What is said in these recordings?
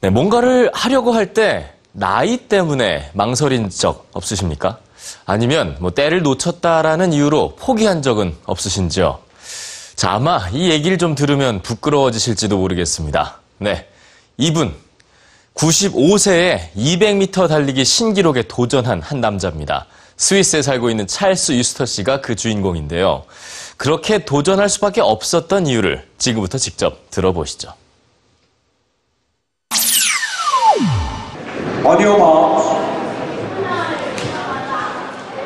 네, 뭔가를 하려고 할 때 나이 때문에 망설인 적 없으십니까? 아니면 뭐 때를 놓쳤다라는 이유로 포기한 적은 없으신지요? 자, 아마 이 얘기를 좀 들으면 부끄러워지실지도 모르겠습니다. 네. 이분, 95세에 200m 달리기 신기록에 도전한 한 남자입니다. 스위스에 살고 있는 찰스 유스터 씨가 그 주인공인데요. 그렇게 도전할 수밖에 없었던 이유를 지금부터 직접 들어보시죠.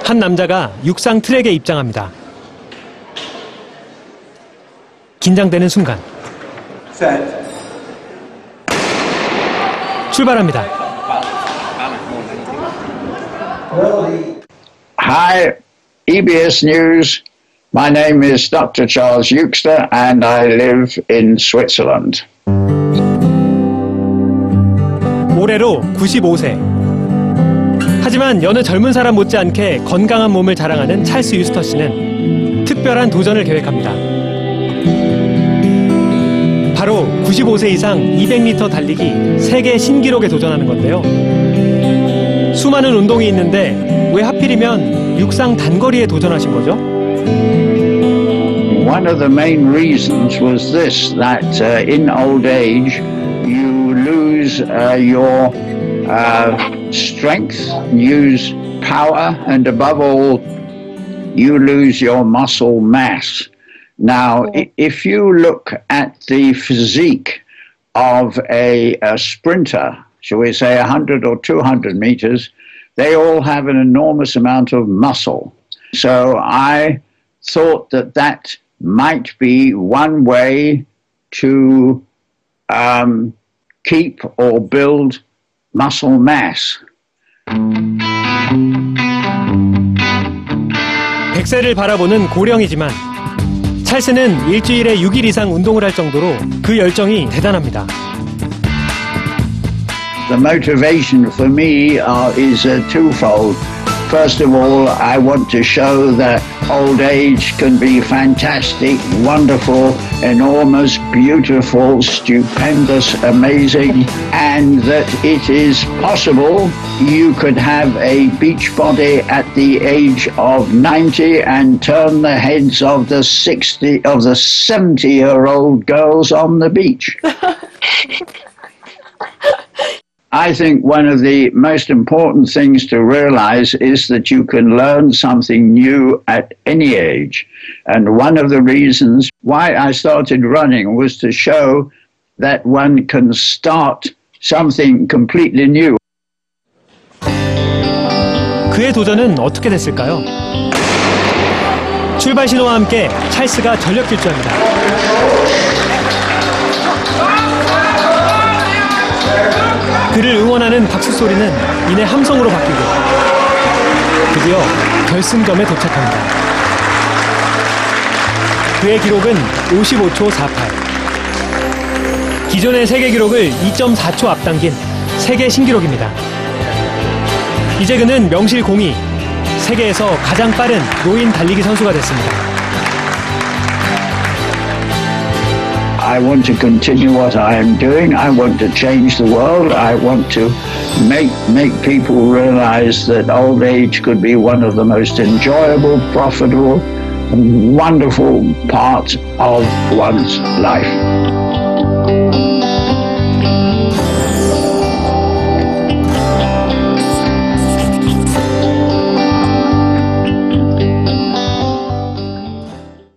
한 남자가 육상 트랙에 입장합니다. 긴장되는 순간. 출발합니다. Hi, EBS News. My name is Dr. Charles Euxter and I live in Switzerland. 올해로 95세. 하지만 여느 젊은 사람 못지않게 건강한 몸을 자랑하는 찰스 유스터 씨는 특별한 도전을 계획합니다. 바로 95세 이상 200m 달리기 세계 신기록에 도전하는 건데요. 수많은 운동이 있는데 왜 하필이면 육상 단거리에 도전하신 거죠? One of the main reasons was this that uh, in old age lose uh, your uh, strength, use power, and above all, you lose your muscle mass. Now, if you look at the physique of a, a sprinter, shall we say 100 or 200 meters, they all have an enormous amount of muscle. So I thought that that might be one way to um, keep or build muscle mass. 100세를 바라보는 고령이지만 찰스는 일주일에 6일 이상 운동을 할 정도로 그 열정이 대단합니다. The motivation for me uh, is uh, twofold. First of all, I want to show that old age can be fantastic, wonderful, enormous, beautiful, stupendous, amazing, and that it is possible you could have a beach body at the age of 90 and turn the heads of the 60 of the 70 year old girls on the beach. I think one of the most important things to realize is that you can learn something new at any age. And one of the reasons why I started running was to show that one can start something completely new. 그의 도전은 어떻게 됐을까요? 출발 신호와 함께 찰스가 전력 질주합니다. 그를 응원하는 박수 소리는 이내 함성으로 바뀌고 드디어 결승점에 도착합니다. 그의 기록은 55초 48. 기존의 세계 기록을 2.4초 앞당긴 세계 신기록입니다. 이제 그는 명실 공히 세계에서 가장 빠른 노인 달리기 선수가 됐습니다. I want to continue what I am doing. I want to change the world. I want to make make people realize that old age could be one of the most enjoyable, profitable, wonderful parts of one's life.